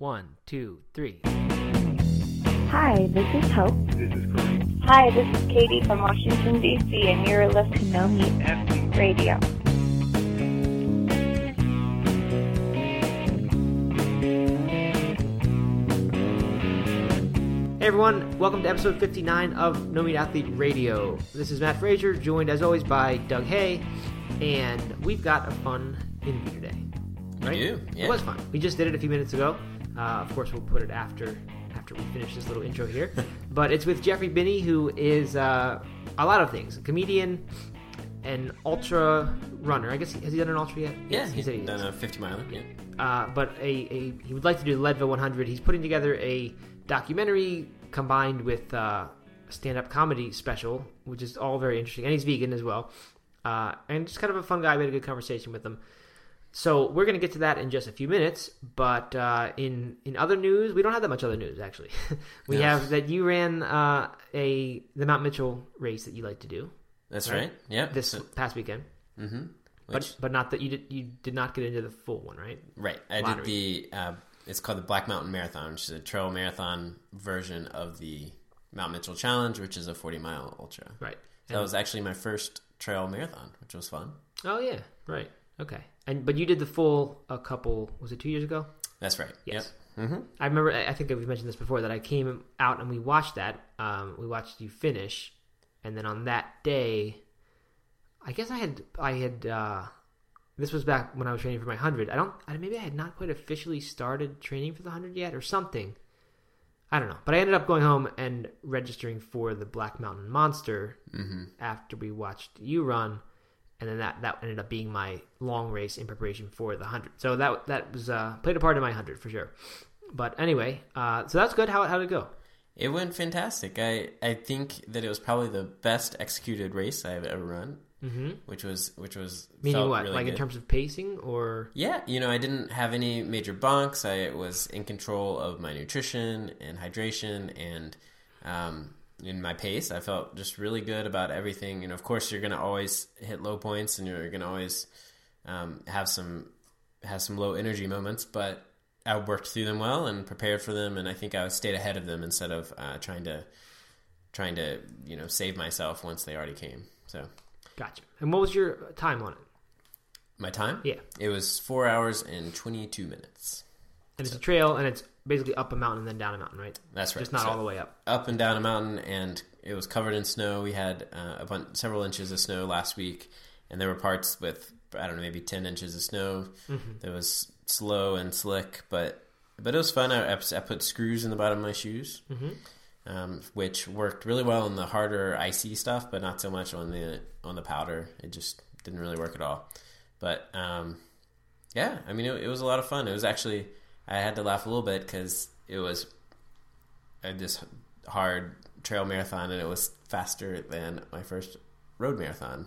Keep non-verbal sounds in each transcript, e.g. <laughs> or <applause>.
One, two, three. Hi, this is Hope. This is Corey. Hi, this is Katie from Washington, D.C., and you're listening to No Meat Radio. Hey everyone, welcome to episode 59 of No Meat Athlete Radio. This is Matt Frazier, joined as always by Doug Hay, and we've got a fun interview today. Right? do, yeah. It was fun. We just did it a few minutes ago. Uh, of course, we'll put it after after we finish this little intro here. <laughs> but it's with Jeffrey Binney, who is uh, a lot of things: a comedian, an ultra runner. I guess has he done an ultra yet? Yeah, he he's he done a 50 miler. Yeah. uh, but a, a he would like to do the Leadville 100. He's putting together a documentary combined with uh, a stand-up comedy special, which is all very interesting. And he's vegan as well, uh, and just kind of a fun guy. We had a good conversation with him. So we're going to get to that in just a few minutes. But uh, in in other news, we don't have that much other news actually. <laughs> we No. have that you ran uh, a the Mount Mitchell race that you like to do That's Right. right. Yeah. this past weekend, mm-hmm. but but not that you did you did not get into the full one, right? right. I lottery. did the. Uh, it's called the Black Mountain Marathon, which is a trail marathon version of the Mount Mitchell Challenge, which is a 40 mile ultra. Right. So that was actually my first trail marathon, which was fun. Oh yeah, right. Okay. And but you did the full a couple was it two years ago? That's right. Yes. Yep. Mm-hmm. I remember. I think we've mentioned this before that I came out and we watched that. Um, we watched you finish, and then on that day, I guess I had I had. Uh, this was back when I was training for my hundred. I don't. I, maybe I had not quite officially started training for the hundred yet, or something. I don't know. But I ended up going home and registering for the Black Mountain Monster Mm-hmm. after we watched you run, and then that that ended up being my long race in preparation for the hundred. So that that was uh, played a part in my hundred for sure. But anyway, uh, so that's good. How how did it go? It went fantastic. I, I think that it was probably the best executed race I've ever run, Mm-hmm. which was which was Meaning what? really like in terms of pacing, or Yeah, you know, I didn't have any major bonks. I was in control of my nutrition and hydration and um, in my pace. I felt just really good about everything. And of course, you're going to always hit low points and you're going to always um, have some have some low energy moments, but I worked through them well and prepared for them. And I think I stayed ahead of them instead of uh, trying to trying to you know save myself once they already came. So gotcha. And what was your time on it? my time, Yeah, it was four hours and twenty two minutes. and it's a trail, and it's basically up a mountain and then down a mountain, right? That's right. Just not So- all the way up. up and down a mountain, and it was covered in snow. We had uh, a bunch, several inches of snow last week, and there were parts with I don't know, maybe ten inches of snow. Mm-hmm. That was slow and slick, but but it was fun. I, I put screws in the bottom of my shoes, Mm-hmm. um, which worked really well on the harder icy stuff, but not so much on the on the powder. It just didn't really work at all. But um, yeah, I mean, it, it was a lot of fun. It was actually I had to laugh a little bit because it was this hard trail marathon, and it was faster than my first road marathon.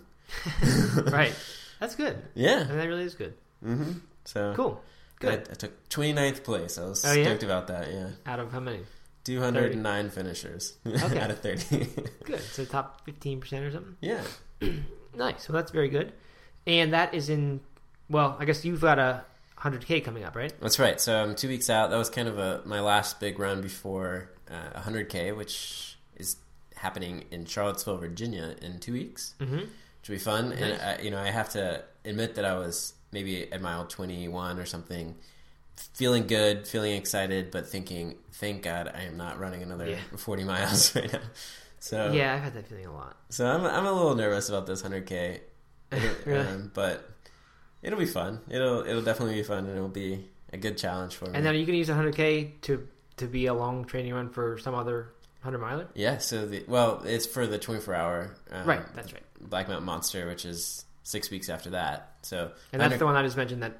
<laughs> right. <laughs> That's good. Yeah. And that really is good. Mm-hmm. So Cool. Good. I took 29th place. I was Oh, yeah? stoked about that. Yeah, Out of how many? 209 finishers <laughs> Okay. out of 30. Good. So top fifteen percent or something. yeah. <clears throat> Nice. So that's very good. And that is in. Well, I guess you've got a hundred k coming up, right? That's right. So I'm two weeks out. That was kind of a my last big run before uh, 100k, which is happening in Charlottesville, Virginia, in two weeks, Mm-hmm. which will be fun. Nice. And I, you know, I have to admit that I was maybe at mile 21 or something, feeling good, feeling excited, but thinking, "Thank God I am not running another Yeah. <laughs> 40 miles right now." So Yeah, I've had that feeling a lot. So I'm I'm a little nervous about this <laughs> 100k, Really? um, but it'll be fun. It'll it'll definitely be fun, and it'll be a good challenge for me. And then you to use 100k to to be a long training run for some other 100 miler? yeah, so the well, it's for the 24 hour um, right, that's right. Black Mountain Monster, which is six weeks after that. So And that's 100 the one I just mentioned that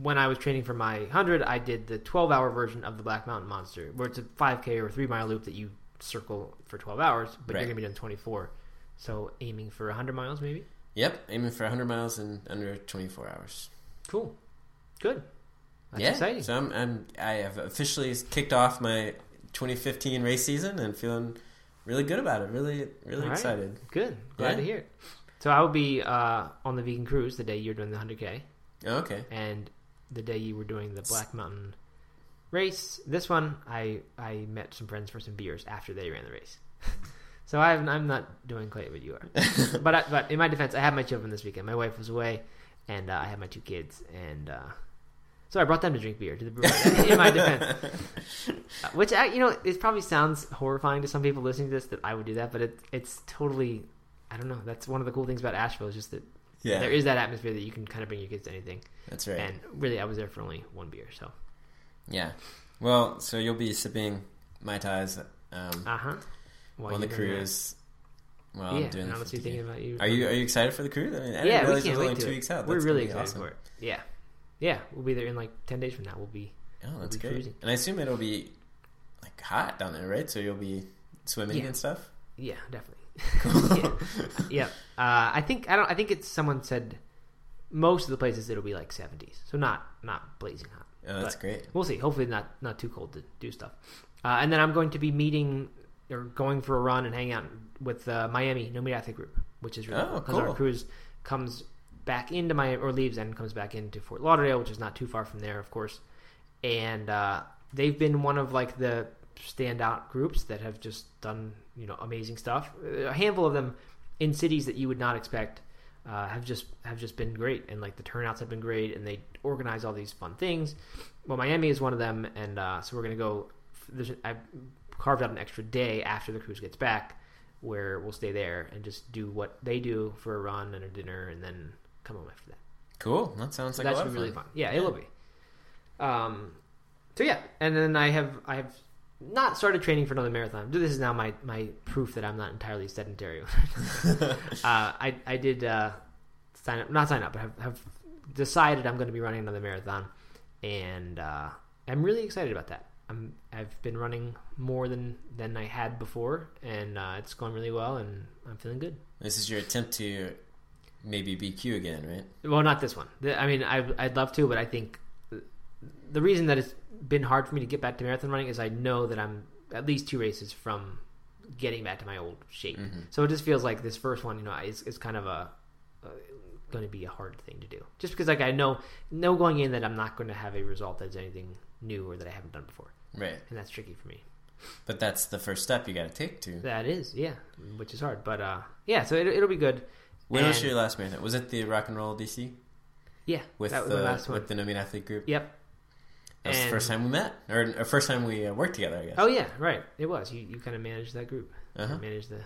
when I was training for my 100, I did the 12 hour version of the Black Mountain Monster, where it's a 5k or 3 mile loop that you circle for 12 hours, but Right. you're going to be doing 24. So aiming for 100 miles maybe? Yep, aiming for 100 miles in under 24 hours. Cool. Good. That's yeah, exciting. so I'm, I'm I have officially kicked off my 2015 race season and feeling really good about it. Really, really right. excited. Good. Glad Yeah. to hear it. So I will be uh, on the vegan cruise the day you're doing the 100k, Oh, okay. and the day you were doing the Black Mountain race. This one, I I met some friends for some beers after they ran the race. <laughs> so I'm I'm not doing quite what you are. <laughs> but I, but in my defense, I had my children this weekend. My wife was away, and uh, I had my two kids, and uh, so I brought them to drink beer to the brewery. in my defense, <laughs> which I, you know, it probably sounds horrifying to some people listening to this that I would do that, but it it's totally. I don't know. That's one of the cool things about Asheville is just that Yeah, there is that atmosphere that you can kind of bring your kids to anything. that's right. And really, I was there for only one beer, so yeah. Well, so you'll be sipping mai tais um, uh huh. On the cruise. Well, yeah, I'm doing honestly thinking about you. Are you are you excited for the cruise? I mean, I yeah, we can't only wait two it. weeks out. We're really excited awesome. for it. Yeah, yeah, we'll be there in like ten days from now. We'll be Oh, that's be great. cruising. And I assume it'll be like hot down there, right? So you'll be swimming Yeah. and stuff. yeah, definitely. Cool. <laughs> yeah, yeah. Uh, I think I don't. I think it's someone said most of the places it'll be like seventies, so not not blazing hot. Oh, that's But great. We'll see. Hopefully, not not too cold to do stuff. Uh, and then I'm going to be meeting or going for a run and hang out with uh, Miami No Meat Athlete Group, which is really Oh, cool because our cool. cruise comes back into Miami or leaves and comes back into Fort Lauderdale, which is not too far from there, of course. And uh, they've been one of like the standout groups that have just done you know amazing stuff. A handful of them in cities that you would not expect uh, have just have just been great, and like the turnouts have been great, and they organize all these fun things. Well, Miami is one of them, and uh, so we're gonna go. There's, I carved out an extra day after the cruise gets back, where we'll stay there and just do what they do for a run and a dinner, and then come home after that. Cool. That sounds So like that a lot be really fun. fun. Yeah, it will be. Um, so yeah, and then I have I have not started training for another marathon. This is now my my proof that I'm not entirely sedentary. <laughs> uh, I I did uh, sign up, not sign up, but have, have decided I'm going to be running another marathon, and uh, I'm really excited about that. I'm I've been running more than than I had before, and uh, it's going really well, and I'm feeling good. This is your attempt to maybe BQ again, right? Well, not this one. I mean, I, I'd love to, but I think the reason that it's been hard for me to get back to marathon running is I know that I'm at least two races from getting back to my old shape. Mm-hmm. So it just feels like this first one, you know, is, is kind of a, uh going to be a hard thing to do. Just because, like, I know, know going in that I'm not going to have a result that's anything new or that I haven't done before, Right. and that's tricky for me. But that's the first step you got to take to. That is, yeah, which is hard, but uh, yeah. So it, it'll be good. When was your last marathon? Was it the Rock and Roll DC Yeah, with that was the last one. with the No Meat Athlete group? Yep. That was the first time we met, or, or first time we uh, worked together, I guess. Oh yeah, right. It was you. You kind of managed that group. Uh-huh. Managed the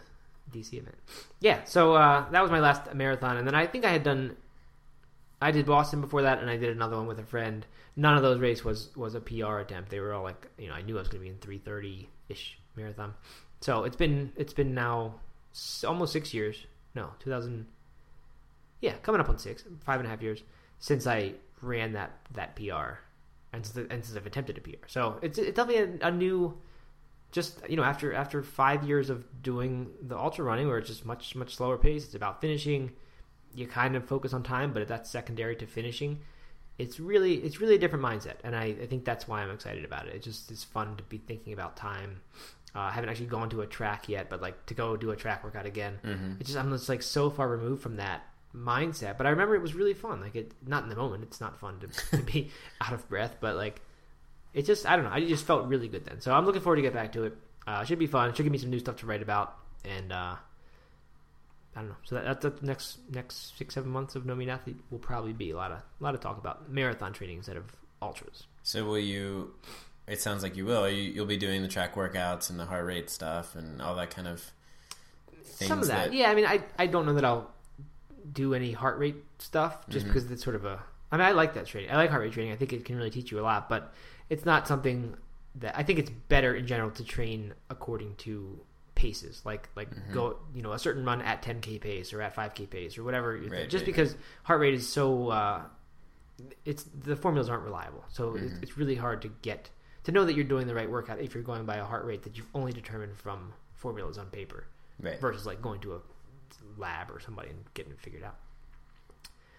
DC event. Yeah. So uh, that was my last marathon, and then I think I had done. I did Boston before that, and I did another one with a friend. None of those race was was a PR attempt. They were all like, you know, I knew I was going to be in three thirty ish marathon. So it's been it's been now almost six years. No, two thousand. Yeah, coming up on six, five and a half years since I ran that that PR, and since, and since I've attempted a PR. So it's it's definitely a, a new just you know after after five years of doing the ultra running where it's just much much slower pace it's about finishing you kind of focus on time but that's secondary to finishing it's really it's really a different mindset and i, I think that's why i'm excited about it it's just it's fun to be thinking about time uh, i haven't actually gone to a track yet but like to go do a track workout again Mm-hmm. it's just i'm just like so far removed from that mindset but i remember it was really fun like it not in the moment it's not fun to, to be <laughs> out of breath but like it just I don't know. I just felt really good then. So I'm looking forward to get back to it. Uh, should be fun. Should give me some new stuff to write about, and uh, I don't know. So that, that's the next next six seven months of No Meat Athlete will probably be a lot of a lot of talk about marathon training instead of ultras. So will you? It sounds like you will. You, you'll be doing the track workouts and the heart rate stuff and all that kind of things. some of that, that yeah. I mean, I I don't know that I'll do any heart rate stuff just Mhm. because it's sort of a. I mean, I like that training. I like heart rate training. I think it can really teach you a lot, but it's not something that I think it's better in general to train according to paces, like like Mhm. go you know a certain run at 10k pace or at 5k pace or whatever. Right, just right, because heart rate is so, uh, it's the formulas aren't reliable, so it's, Mhm. it's really hard to get to know that you're doing the right workout if you're going by a heart rate that you've only determined from formulas on paper right. versus like going to a lab or somebody and getting it figured out.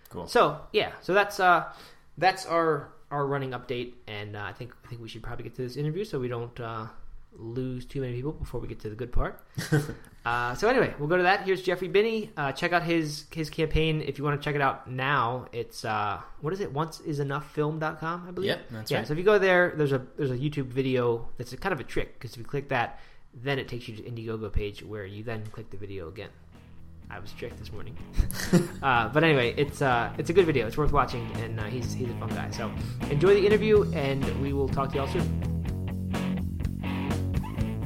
Cool. So yeah, so that's uh that's our our running update, and uh, I think I think we should probably get to this interview so we don't uh, lose too many people before we get to the good part. <laughs> uh, so anyway, we'll go to that. Here's Jeffrey Binney. Uh, check out his his campaign if you want to check it out now. It's uh, what is it? Once is enough film.com, I believe. Yep, that's yeah. right. So if you go there, there's a there's a YouTube video that's a, kind of a trick because if you click that, then it takes you to Indiegogo page where you then click the video again. I was tricked this morning. <laughs> uh, but anyway, it's uh, it's a good video. It's worth watching, and uh, he's he's a fun guy. So enjoy the interview, and we will talk to y'all soon.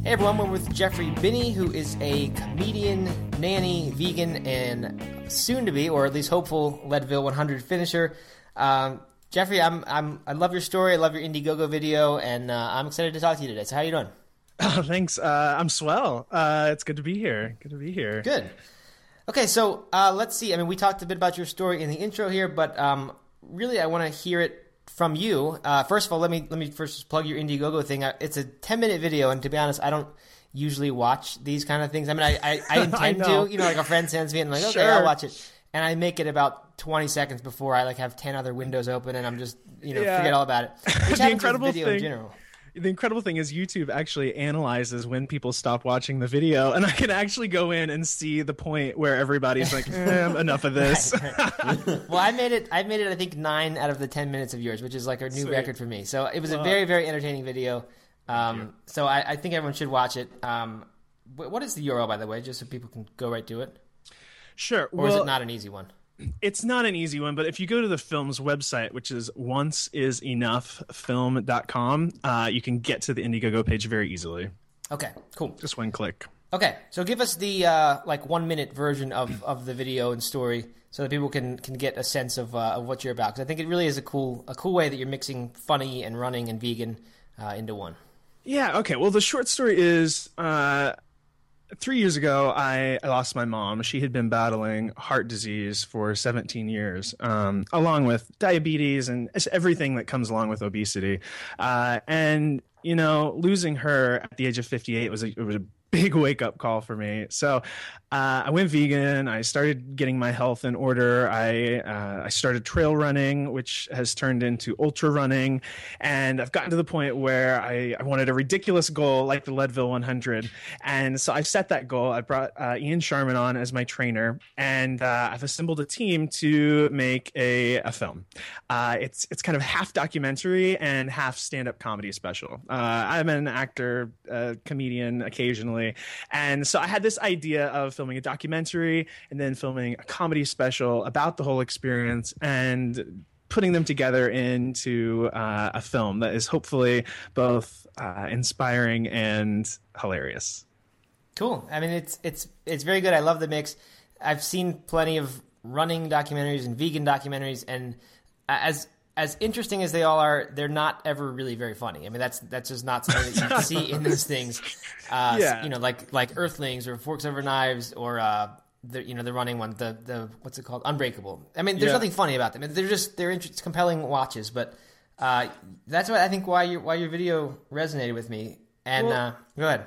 Hey everyone, we're with Jeffrey Binney, who is a comedian, nanny, vegan, and soon to be, or at least hopeful, Leadville 100 finisher. Um, Jeffrey, I'm, I'm, I love your story. I love your Indiegogo video, and uh, I'm excited to talk to you today. So, how are you doing? <laughs> Oh, thanks. Uh, I'm swell. Uh, it's good to be here. Good to be here. Good. Okay, so uh, let's see. I mean, we talked a bit about your story in the intro here, but um, really, I want to hear it from you. Uh, first of all, let me let me first plug your Indiegogo thing. Uh, It's a 10 minute video, and to be honest, I don't usually watch these kind of things. I mean, I I, I <laughs> intend know. to. You know, like a friend sends me, and I'm like, okay, Sure. I'll watch it, and I make it about 20 seconds before I like have 10 other windows open, and I'm just you know Yeah. forget all about it. <laughs> Which The incredible video in thing- general. The incredible thing is YouTube actually analyzes when people stop watching the video, and I can actually go in and see the point where everybody's like, <laughs> eh, "Enough of this." <laughs> Well, I made it. I made it. I think nine out of the ten minutes of yours, which is like a new Sweet. record for me. So it was a very, very entertaining video. Um, so I, I think everyone should watch it. Um, what is the URL, by the way, just so people can go right to it, sure. or is it not an easy one? It's not an easy one, but if you go to the film's website, which is onceisenoughfilm.com, uh, you can get to the Indiegogo page very easily. Okay, cool. Just one click. Okay, so give us the uh, like one minute version of, of the video and story, so that people can, can get a sense of, uh, of what you're about. Because I think it really is a cool a cool way that you're mixing funny and running and vegan uh, into one. Yeah, okay. Well, the short story is uh, three years ago, I, lost my mom. She had been battling heart disease for 17 years, um, along with diabetes and everything that comes along with obesity. Uh, and, you know, losing her at the age of 58 was a, was a big wake up call for me. So uh, I went vegan. I started getting my health in order. I uh, I started trail running, which has turned into ultra running, and I've gotten to the point where I, I wanted a ridiculous goal like the Leadville 100, and so I've set that goal. I brought uh, Ian Sharman on as my trainer, and uh, I've assembled a team to make a, a film. Uh, it's it's kind of half documentary and half stand up comedy special. Uh, I'm an actor, comedian occasionally, and so I had this idea of filming a documentary and then filming a comedy special about the whole experience and putting them together into uh, a film that is hopefully both uh, inspiring and hilarious. Cool. I mean, it's it's it's very good. I love the mix. I've seen plenty of running documentaries and vegan documentaries, and as as interesting as they all are, they're not ever really very funny. I mean, that's that's just not something that you <laughs> see in those things. Uh, Yeah. You know, like like Earthlings or Forks Over Knives or uh, the you know the running one, the the what's it called, Unbreakable. I mean, there's Yeah. nothing funny about them. They're just they're inter- compelling watches, but. Uh, that's what I think why your why your video resonated with me. And Well- uh, go ahead.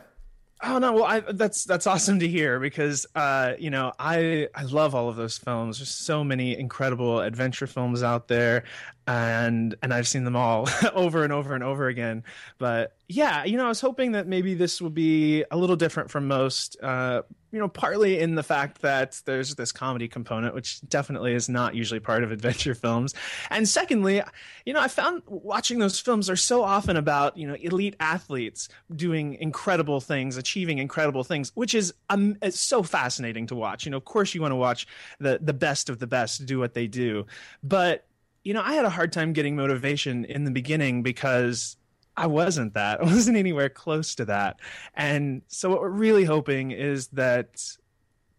Oh no, well I, that's that's awesome to hear because uh, you know I I love all of those films. There's so many incredible adventure films out there, and and I've seen them all <laughs> over and over and over again. But yeah, you know I was hoping that maybe this will be a little different from most. Uh, you know, partly in the fact that there's this comedy component, which definitely is not usually part of adventure <laughs> films, and secondly, you know I found watching those films are so often about you know elite athletes doing incredible things, achieving incredible things, which is um, it's so fascinating to watch. You know, of course, you want to watch the the best of the best do what they do, but you know, I had a hard time getting motivation in the beginning because I wasn't that. <laughs> I wasn't anywhere close to that. And so what we're really hoping is that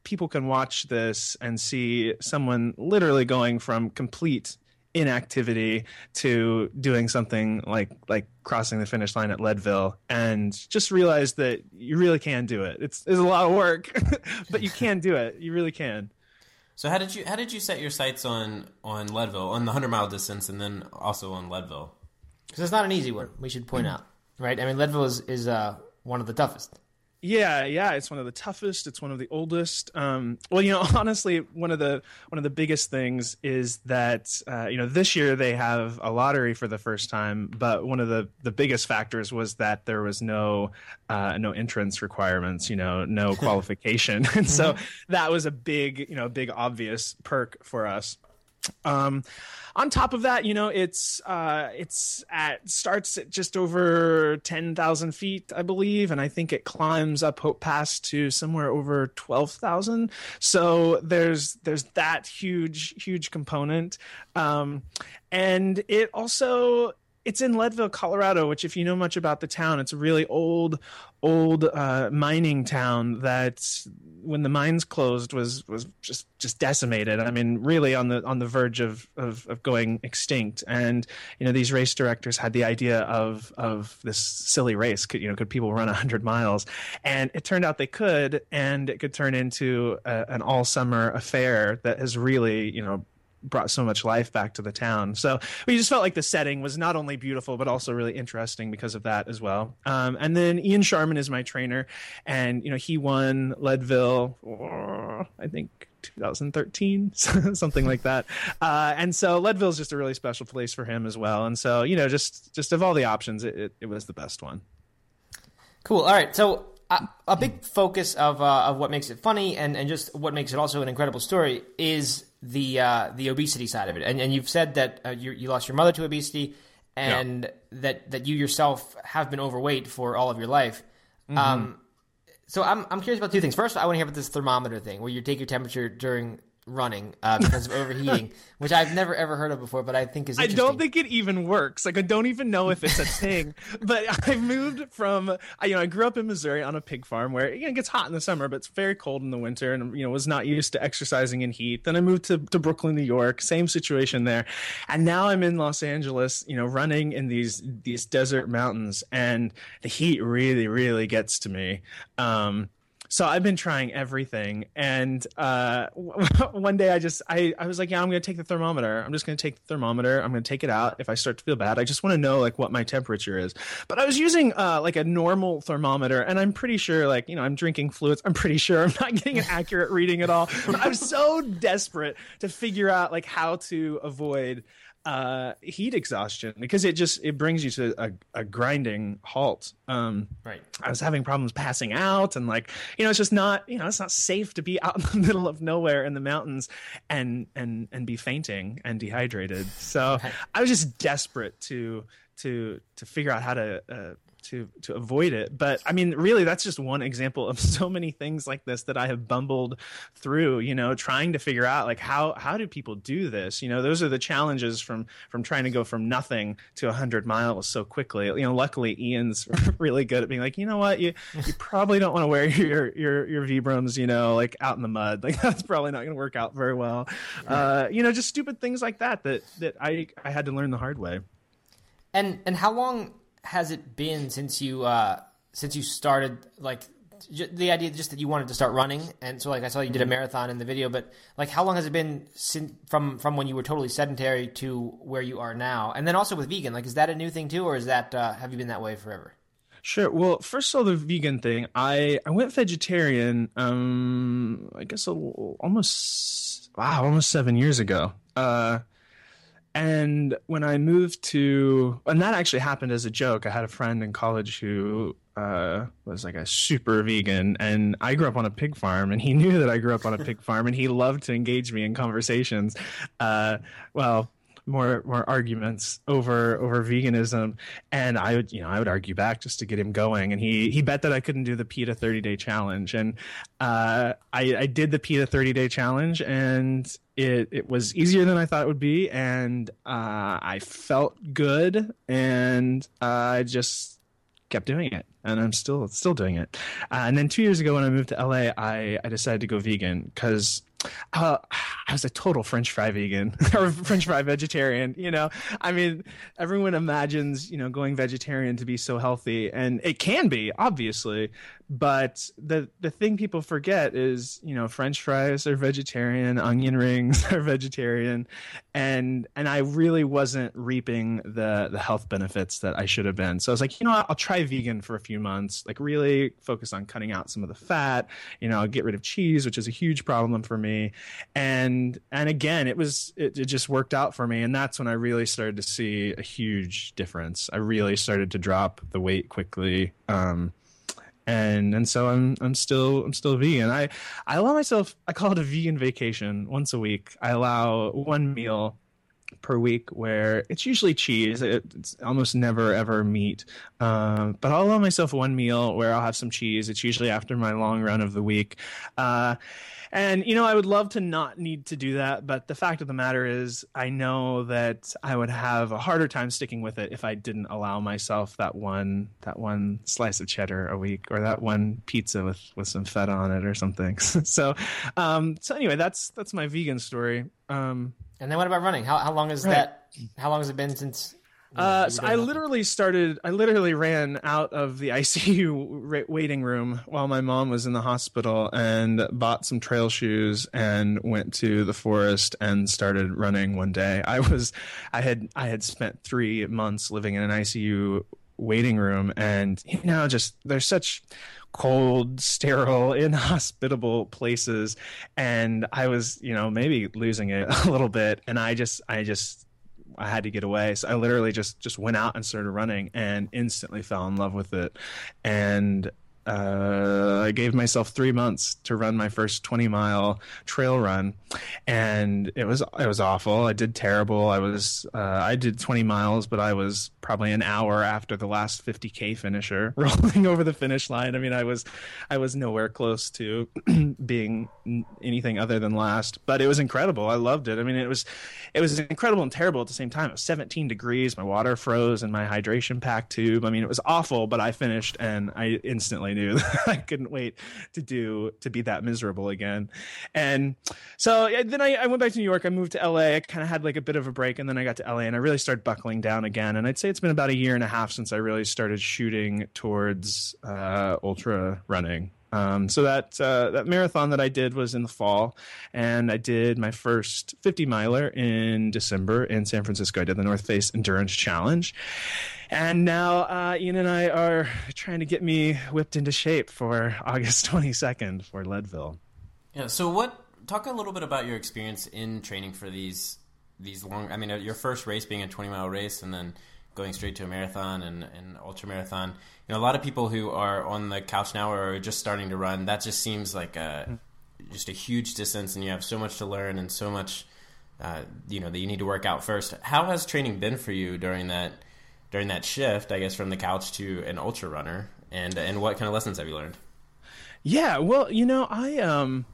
people can watch this and see someone literally going from complete inactivity to doing something like like crossing the finish line at Leadville and just realize that you really can do it. It's it's a lot of work, <laughs> but you can do it. You really can. So how did you how did you set your sights on on Leadville on the hundred mile distance and then also on Leadville? Because it's not an easy one. We should point out, right? I mean, Leadville is is uh, one of the toughest. Yeah, yeah, it's one of the toughest. It's one of the oldest. Um, well, you know, <laughs> honestly, one of the one of the biggest things is that uh, you know this year they have a lottery for the first time, but one of the the biggest factors was that there was no uh, no entrance requirements. You know, no <laughs> qualification, <laughs> and so that was a big you know big obvious perk for us. Um, on top of that, you know, it's uh, it's at starts at just over ten thousand feet, I believe, and I think it climbs up Hope Pass to somewhere over twelve thousand. So there's there's that huge huge component, um, and it also it's in Leadville, Colorado, which, if you know much about the town, it's a really old, old uh, mining town that, when the mines closed, was was just just decimated. I mean, really on the on the verge of, of of going extinct. And you know, these race directors had the idea of of this silly race. Could you know, could people run hundred miles? And it turned out they could, and it could turn into a, an all summer affair that has really you know brought so much life back to the town. So we just felt like the setting was not only beautiful but also really interesting because of that as well. Um, and then Ian Sharman is my trainer, and you know he won Leadville, I think 2013, <laughs> something like that. Uh, and so Leadville is just a really special place for him as well. And so you know just just of all the options, it, it, it was the best one. Cool. All right. So uh, a big focus of uh, of what makes it funny and, and just what makes it also an incredible story is the uh, the obesity side of it. And and you've said that uh, you you lost your mother to obesity, and yeah. that that you yourself have been overweight for all of your life. Mm-hmm. Um, so I'm I'm curious about two things. First, I want to hear about this thermometer thing, where you take your temperature during running uh, because of overheating, <laughs> which I've never ever heard of before, but I think is. I don't think it even works. Like I don't even know if it's a <laughs> thing. but I moved from you know I grew up in Missouri on a pig farm where you know, it gets hot in the summer, but it's very cold in the winter, and you know was not used to exercising in heat. Then I moved to to Brooklyn, New York, same situation there, and now I'm in Los Angeles, you know, running in these these desert mountains, and the heat really really gets to me. Um, so I've been trying everything, and uh, <laughs> one day I just I, I was like, yeah, I'm gonna take the thermometer. I'm just gonna take the thermometer. I'm gonna take it out if I start to feel bad. I just want to know like what my temperature is. But I was using uh, like a normal thermometer, and I'm pretty sure like you know I'm drinking fluids. I'm pretty sure I'm not getting an <laughs> accurate reading at all. But I'm so desperate to figure out like how to avoid uh, heat exhaustion because it just it brings you to a, a grinding halt. Um, right. I was having problems passing out, and like you know, it's just not you know it's not safe to be out in the <laughs> middle of nowhere in the mountains and and and be fainting and dehydrated. So. I was just desperate to to to figure out how to uh, to to avoid it. But I mean, really, that's just one example of <laughs> so many things like this that I have bumbled through. You know, trying to figure out like how how do people do this? You know, those are the challenges from from trying to go from nothing to hundred miles so quickly. You know, luckily Ian's <laughs> really good at being like, you know what, you you probably don't want to wear <laughs> your your your Vibrams, you know, like out in the mud. Like that's probably not going to work out very well. Uh, you know, just stupid things like that that that I I had to learn the hard way. And and how long has it been since you uh, since you started like the idea just that you wanted to start running and so like I saw you did a mm-hmm. marathon in the video but like how long has it been since, from from when you were totally sedentary to where you are now and then also with vegan like is that a new thing too or is that uh, have you been that way forever Sure. Well, first of all, the vegan thing, I I went vegetarian. Um, I guess a, almost wow, almost seven years ago. Uh, and when I moved to, and that actually happened as a joke. I had a friend in college who uh, was like a super vegan, and I grew up on a pig farm, and he <laughs> knew that I grew up on a pig farm, and he loved to engage me in conversations. Uh, well, more more arguments over over veganism and i would you know i would argue back just to get him going and he he bet that i couldn't do the peta 30 day challenge and uh, i i did the peta 30 day challenge and it it was easier than i thought it would be and uh, i felt good and i just kept doing it and i'm still still doing it uh, and then two years ago when i moved to la i i decided to go vegan because uh, I was a total French fry vegan <laughs> or French fry vegetarian. You know, I mean, everyone imagines you know going vegetarian to be so healthy, and it can be obviously, but the the thing people forget is you know French fries are vegetarian, onion rings <laughs> are vegetarian, and and I really wasn't reaping the the health benefits that I should have been. So I was like, you know, what? I'll try vegan for a few months, like really focus on cutting out some of the fat. You know, get rid of cheese, which is a huge problem for me, and and again, it was it, it just worked out for me, and that's when I really started to see a huge difference. I really started to drop the weight quickly. Um, and and so I'm I'm still I'm still vegan. I I allow myself I call it a vegan vacation once a week. I allow one meal per week where it's usually cheese. It's almost never ever meat. Um, but I'll allow myself one meal where I'll have some cheese. It's usually after my long run of the week. Uh, and you know, I would love to not need to do that, but the fact of the matter is, I know that I would have a harder time sticking with it if I didn't allow myself that one that one slice of cheddar a week or that one pizza with with some feta on it or something. <laughs> so, um, so anyway, that's that's my vegan story. Um, and then what about running? How how long is Right. that? How long has it been since? you know, Uh, so I doing literally started. I literally ran out of the <laughs> ICU ra- waiting room while my mom was in the hospital and bought some trail shoes and went to the forest and started running one day. I was, I had, I had spent three months living in an ICU waiting room, and you know, just there's such cold, <laughs> sterile, inhospitable places, and I was, you know, maybe losing it <laughs> a little bit, and I just, I just I had to get away. So I literally just just went out and started running and instantly fell in love with it. And uh, I gave myself three months to run my first 20 mile trail run, and it was it was awful. I did terrible. I was uh, I did 20 miles, but I was probably an hour after the last 50k finisher, <laughs> rolling over the finish line. I mean, I was I was nowhere close to <clears throat> being anything other than last, but it was incredible. I loved it. I mean, it was it was incredible and terrible at the same time. It was 17 degrees. My water froze in my hydration pack tube. I mean, it was awful, but I finished and I instantly knew <laughs> that I couldn't wait to do to be that miserable again. And so then I, I went back to New York. I moved to LA. I kind of had like a bit of a break, and then I got to LA, and I really started buckling down again. And I'd say it's been about a year and a half since I really started shooting towards uh, ultra running. Um, so that uh, that marathon that I did was in the fall, and I did my first 50 miler in December in San Francisco. I did the North Face Endurance Challenge, and now uh, Ian and I are trying to get me whipped into shape for <laughs> August 22nd for Leadville. Yeah. So what? Talk a little bit about your experience in training for these these long. I mean, uh, your first race being a twenty mile race, and then going straight to a marathon and and ultra marathon. You know, a lot of people who are on the couch now or are just starting to run. That just seems like a just a huge distance, and you have so much to learn and so much. Uh, you know that you need to work out first. How has training been for you during that during that shift? I guess from the couch to an ultra runner, and and what kind of lessons have you learned? Yeah, well, you know, I um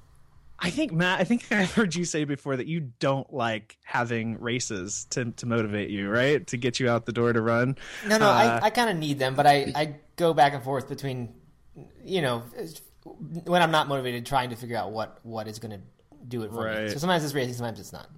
I think Matt, I think <laughs> I've heard you say before that you don't like having races to to motivate you, right? To get you out the door to run. No, no, Uh, I, I kind of need them, but I, I go back and forth between, you know, when I'm not motivated, trying to figure out what what is going to do it for me. So sometimes it's racing, sometimes it's not.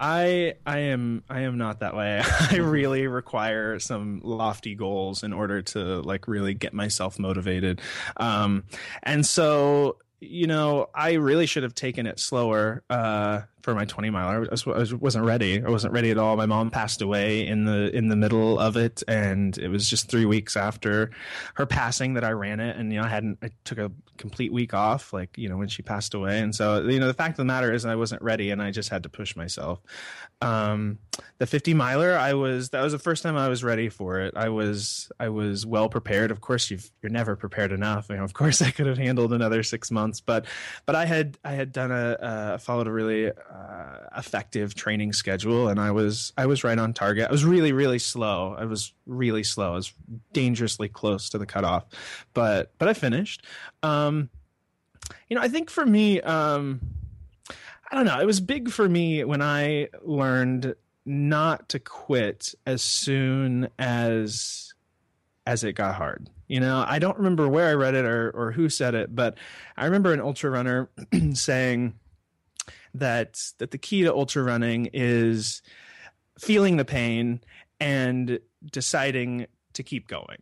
I I am I am not that way. <laughs> I really require some lofty goals in order to like really get myself motivated. Um and so you know, I really should have taken it slower uh, for my 20 miler. I, was, I was- wasn't ready. I wasn't ready at all. My mom passed away in the in the middle of it, and it was just three weeks after her passing that I ran it. And you know, I hadn't. I took a complete week off, like you know, when she passed away. And so you know, the fact of the matter is, I wasn't ready, and I just had to push myself. Um, the 50 miler, I was. That was the first time I was ready for it. I was. I was well prepared. Of course, you've, you're never prepared enough. You know, of course, <laughs> I could have handled another six months, but but I had I had done a uh, followed a really uh, effective training schedule, and I was I was right on target. I was really really slow. I was really slow. I was dangerously close to the cutoff, but but I finished. Um, you know, I think for me, um, I don't know. It was big for me when I learned not to quit as soon as as it got hard. You know, I don't remember where I read it or or who said it, but I remember an ultra runner <clears throat> saying that that the key to ultra running is feeling the pain and deciding to keep going.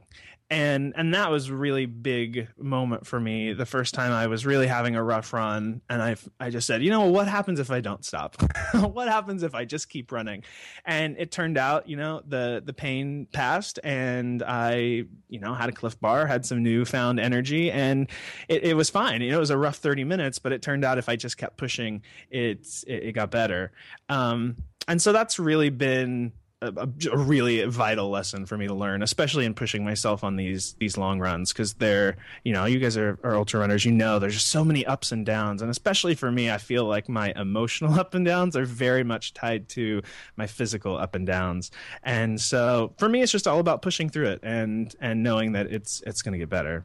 And and that was a really big moment for me the first time i was really having a rough run. And i i just said you know what happens if i don't stop? <laughs> What happens if i just keep running? And it turned out you know the the pain passed and i you know had a Clif Bar had some newfound energy and it, it was fine. You know it was a rough 30 minutes but it turned out if i just kept pushing it's it, it got better. Um and so that's really been a, a, really vital lesson for me to learn, especially in pushing myself on these these long runs because they're you know you guys are, are ultra runners, you know there's just so many ups and downs, and especially for me, I feel like my emotional <laughs> up and downs are very much tied to my physical up and downs, and so for me, it's just all about pushing through it and and knowing that it's it's going to get better.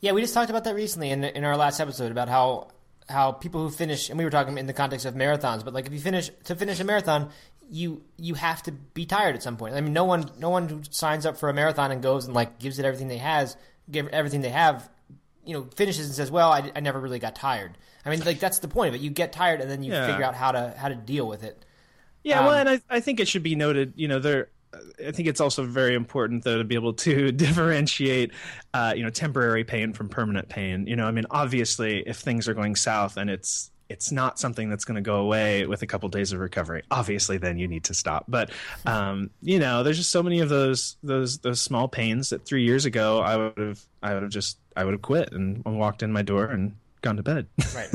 Yeah, we just talked about that recently in in our last episode about how how people who finish and we were talking in the context of marathons, but like if you finish to finish a marathon, you you have to be tired at some point. I mean, no one no one who signs up for a marathon and goes and like gives it everything they has, give everything they have, you know, finishes and says, "Well, I, I never really got tired." I mean, like that's the point of it. You get tired and then you Yeah. figure out how to how to deal with it. Yeah, Um, well, and I, I think it should be noted, you know, there. I think it's also very important though to be able to <laughs> differentiate, uh, you know, temporary pain from permanent pain. You know, I mean, obviously, if things are going south and it's it's not something that's going to go away with a couple days of recovery, obviously, then you need to stop. But um, you know, there's just so many of those those those small pains that three years ago I would have I would have just I would have quit and walked in my door and gone to bed. <laughs> Right.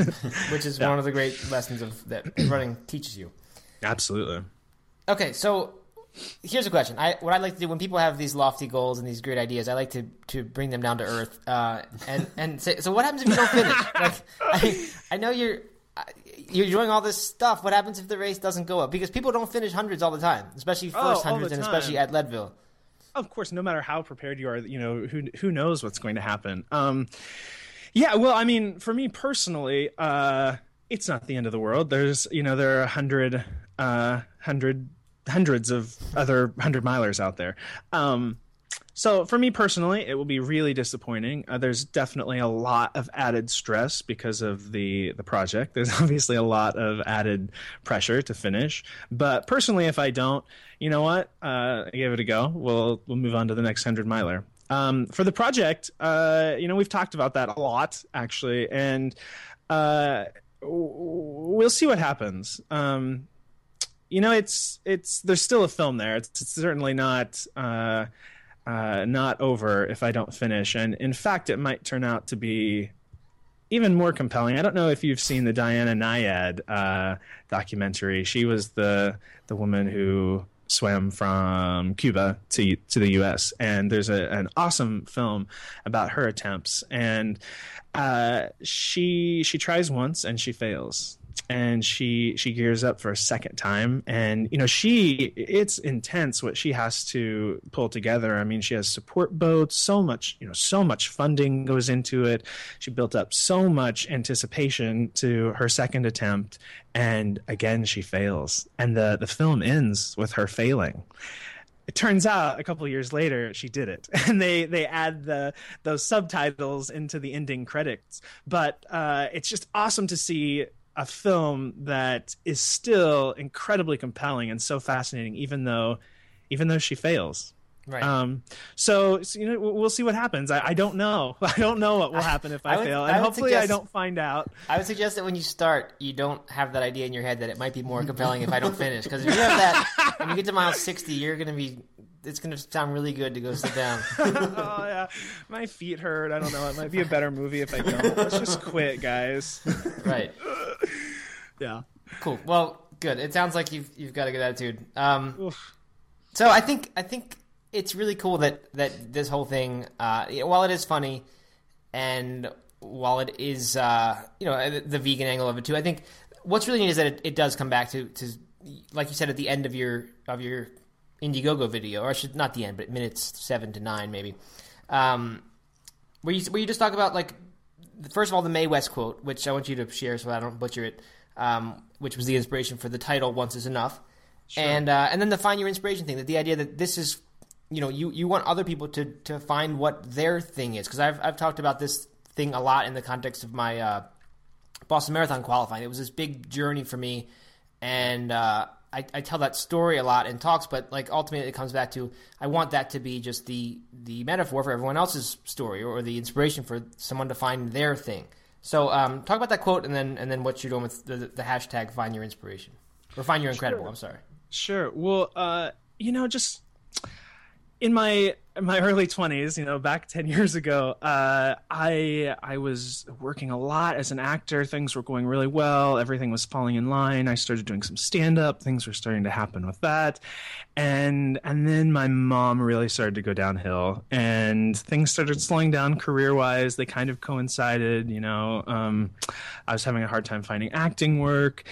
Which is one of the great lessons of that <clears throat> running teaches you. Absolutely. Okay, so here's a question. I what I like to do when people have these lofty goals and these great ideas, I like to to bring them down to earth. Uh, and and say, so what happens if you don't finish? like I, I know you're you're doing all this stuff. What happens if the race doesn't go up? Because people don't finish hundreds all the time, especially Oh, first the hundreds, and especially at Leadville. of course, no matter how prepared you are, you know who who knows what's going to happen. Um, yeah, well, I mean, for me personally, uh, it's not the end of the world. There's, you know, there are a hundred, uh, hundred, hundreds of other hundred milers out there. Um, so for me personally, it will be really disappointing. Uh, there's definitely a lot of added stress because of the the project. There's <laughs> obviously a lot of added pressure to finish. But personally, if I don't, you know what? Uh, I give it a go. We'll we'll move on to the next hundred miler. Um, for the project, uh, you know, we've talked about that a lot actually, and uh, we'll see what happens. Um, you know, it's it's there's still a film there. It's, it's certainly not. Uh, not over if I don't finish. And in fact, it might turn out to be even more compelling. I don't know if you've seen the Diana Nyad uh, documentary. She was the the woman who swam from Cuba to to the U.S. and there's a, an awesome film about her attempts. And uh, she she tries once and she fails. And she she gears up for a second time, and you know she it's intense what she has to pull together. I mean, she has support boats, so much you know, so much funding goes into it. She built up so much anticipation to her second attempt, and again she fails. And the the film ends with her failing it turns out a couple years later she did it <laughs> and they they add the those subtitles into the ending credits but uh, it's just awesome to see a film that is still incredibly compelling and so fascinating even though even though she fails Right. um so, so, you know we'll see what happens I, I don't know <laughs> i don't know what will happen if i, I would- fail and would hopefully i don't find out I would suggest that when you start, you don't have that idea in your head that it might be more compelling if I don't <laughs> finish. Because if you have that, when you get to mile sixty, you're going to be. It's going to sound really good to go sit down. <laughs> oh yeah my feet hurt i don't know it might be a better movie if i don't let's just quit guys right. <laughs> yeah Cool. Well, good. It sounds like you've you've got a good attitude. Um, Oof. so I think I think it's really cool that that this whole thing, uh, while it is funny, and while it is uh, you know the, the vegan angle of it too, I think what's really neat is that it, it does come back to to like you said at the end of your of your Indiegogo video, or I should not the end, but minutes seven to nine maybe, um, where you where you just talk about like first of all the Mae West quote, which I want you to share so I don't butcher it, um, which was the inspiration for the title "Once Is Enough," and uh, and then the find your inspiration thing, that the idea that this is you know you you want other people to to find what their thing is. Because I've I've talked about this thing a lot in the context of my uh, Boston Marathon qualifying. It was this big journey for me, and uh, I, I tell that story a lot in talks, but like ultimately it comes back to I want that to be just the the metaphor for everyone else's story or the inspiration for someone to find their thing. So um, talk about that quote and then and then what you're doing with the, the hashtag find your inspiration or find your incredible. Sure. I'm sorry. Sure. Well, uh, you know, just in my in my early 20s, you know, back 10 years ago, uh, I I was working a lot as an actor. Things were going really well. Everything was falling in line. I started doing some stand up. Things were starting to happen with that. And and then my mom really started to go downhill and things started slowing down career-wise. They kind of coincided, you know. Um, I was having a hard time finding acting work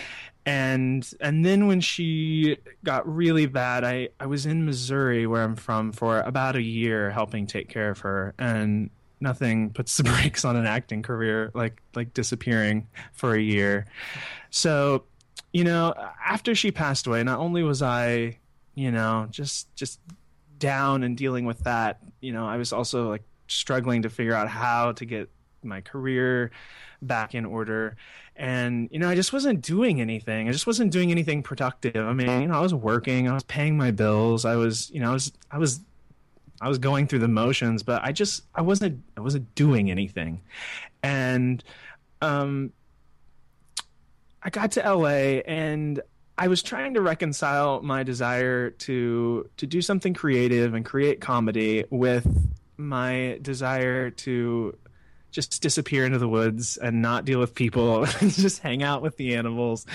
and and then when she got really bad i i was in missouri where i'm from for about a year helping take care of her and nothing <laughs> puts the brakes on an acting career like like disappearing for a year. So you know after she passed away not only was i you know just just down and dealing with that you know i was also like struggling to figure out how to get my career back in order and you know i just wasn't doing anything. I just wasn't doing anything productive. I mean you know i was working. I was paying my bills. I was you know i was i was i was going through the motions but i just i wasn't i wasn't doing anything. And um i got to la and i was trying to reconcile my desire to to do something creative and create comedy with my desire to just disappear into the woods and not deal with people <laughs> and just hang out with the animals.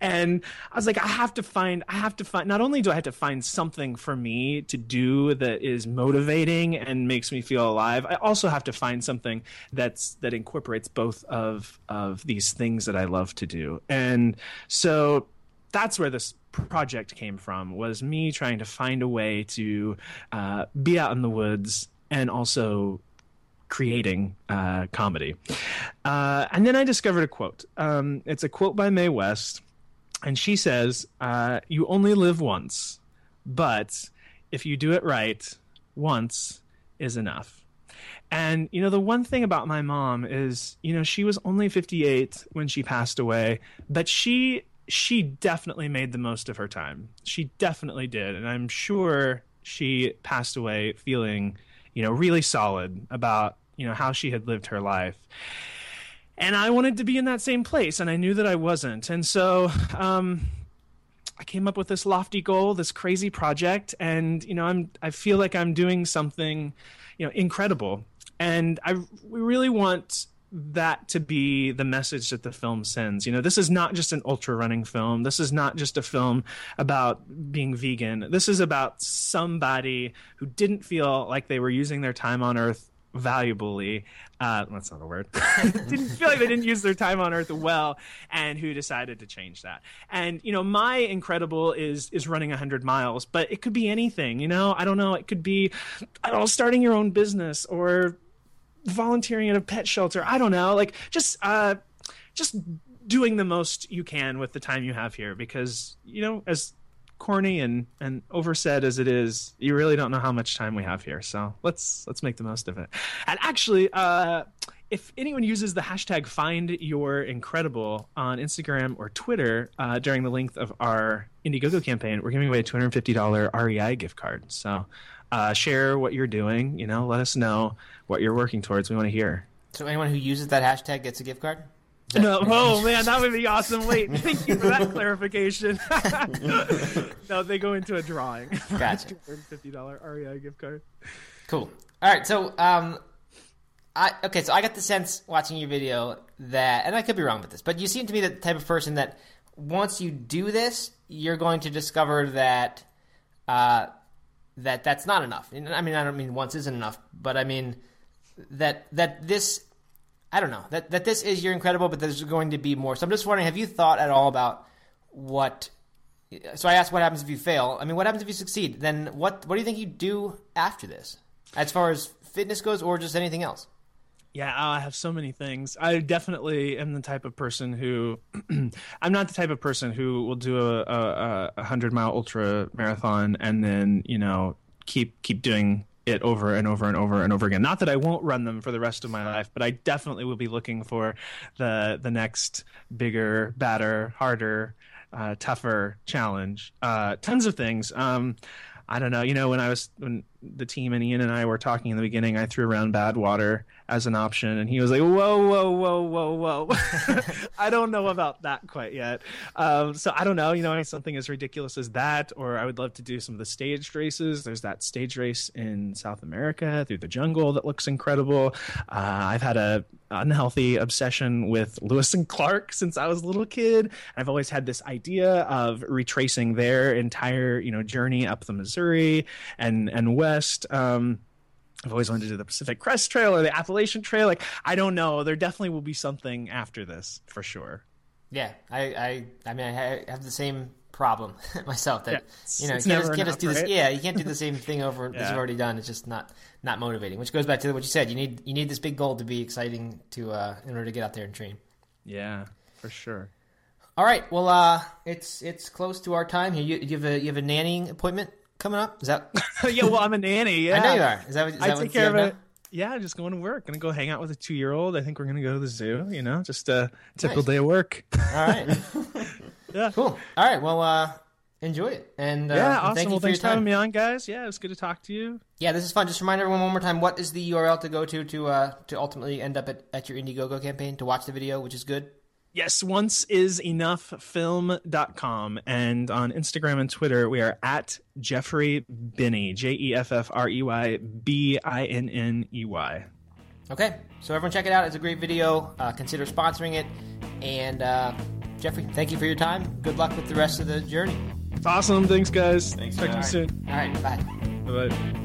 And i was like i have to find i have to find not only do i have to find something for me to do that is motivating and makes me feel alive i also have to find something that's that incorporates both of of these things that i love to do. And so that's where this project came from was me trying to find a way to uh, be out in the woods and also creating uh, comedy. Uh, and then I discovered a quote. Um, it's a quote by Mae West, and she says, uh, "You only live once, but if you do it right, once is enough." And you know, the one thing about my mom is, you know, she was only 58 when she passed away, but she she definitely made the most of her time. She definitely did, and I'm sure she passed away feeling you know, really solid about, you know, how she had lived her life. And I wanted to be in that same place, and I knew that I wasn't. And so, um, I came up with this lofty goal, this crazy project, and you know, I'm I feel like I'm doing something, you know, incredible. And I we really want that to be the message that the film sends. You know, this is not just an ultra running film. This is not just a film about being vegan. This is about somebody who didn't feel like they were using their time on Earth valuably. Uh, that's not a word. <laughs> <laughs> didn't feel like they didn't use their time on Earth well, and who decided to change that. And you know, my incredible is is running hundred miles, but it could be anything. You know, I don't know. It could be, I don't know, starting your own business or volunteering at a pet shelter. I don't know, like just uh, just doing the most you can with the time you have here, because you know, as corny and and oversaid as it is, you really don't know how much time we have here. So let's let's make the most of it. And actually, uh, if anyone uses the hashtag find your incredible on Instagram or Twitter uh, during the length of our Indiegogo campaign, we're giving away a $250 REI gift card. So uh, share what you're doing. You know, let us know what you're working towards. We want to hear. So anyone who uses that hashtag gets a gift card. No, <laughs> oh man, that would be awesome. Wait, thank you for that <laughs> clarification. <laughs> no, they go into a drawing. Gotcha. Two hundred fifty dollar REI gift card. Cool. All right. So, um, I okay. So I got the sense watching your video that, and I could be wrong with this, but you seem to be the type of person that once you do this, you're going to discover that uh, that that's not enough. I mean, I don't mean once isn't enough, but I mean that that this. I don't know that that this is your incredible, but there's going to be more. So I'm just wondering, have you thought at all about what? So I asked, what happens if you fail? I mean, what happens if you succeed? Then what? What do you think you do after this, as far as fitness goes, or just anything else? Yeah, oh, I have so many things. I definitely am the type of person who <clears throat> I'm not the type of person who will do a, a, a hundred mile ultra marathon and then you know keep keep doing it over and over and over and over again. Not that I won't run them for the rest of my life, but I definitely will be looking for the the next bigger, badder, harder uh, tougher challenge. Uh, tons of things. Um, I don't know. You know, when I was when the team and Ian and I were talking in the beginning, I threw around Badwater as an option, and he was like, "Whoa, whoa, whoa, whoa, whoa!" <laughs> I don't know about that quite yet. Um, so I don't know. You know, something as ridiculous as that, or I would love to do some of the staged races. There's that stage race in South America through the jungle that looks incredible. Uh, I've had a unhealthy obsession with Lewis and Clark since I was a little kid. I've always had this idea of retracing their entire, you know, journey up the Missouri and and west. Um, I've always wanted to do the Pacific Crest Trail or the Appalachian Trail. Like, I don't know. There definitely will be something after this for sure. Yeah, I, I, I mean, I have the same problem <laughs> myself. That Yeah, you know, you can't, just, can't just do this. Yeah, you can't do the same thing over <laughs> Yeah. you've already done. It's just not not motivating. Which goes back to what you said. You need you need this big goal to be exciting to uh, in order to get out there and train. Yeah, for sure. All right. Well, uh, it's it's close to our time here. You, you have a you have a nannying appointment coming up. Is that? <laughs> yeah, well, I'm a nanny. Yeah, I know you are. Is that, what- is I that take care of it. Yeah, just going to work. Gonna go hang out with a two year old. I think we're gonna go to the zoo. You know, just a typical Nice. day of work. All right. <laughs> Yeah. Cool. All right. Well, uh, enjoy it. And uh, yeah, awesome. Thank you well, for thanks for having me on, guys. Yeah, it was good to talk to you. Yeah, this is fun. Just remind everyone one more time. What is the URL to go to to uh, to ultimately end up at, at your Indiegogo campaign to watch the video, which is good. Yes, once is enoughfilm.com. And on Instagram and Twitter, we are at Jeffrey Binney, J E F F R E Y B I N N E Y. Okay, so everyone check it out. It's a great video. Uh, consider sponsoring it. And uh, Jeffrey, thank you for your time. Good luck with the rest of the journey. Awesome. Thanks, guys. Thanks, Talk to you soon. All right, bye. Bye bye.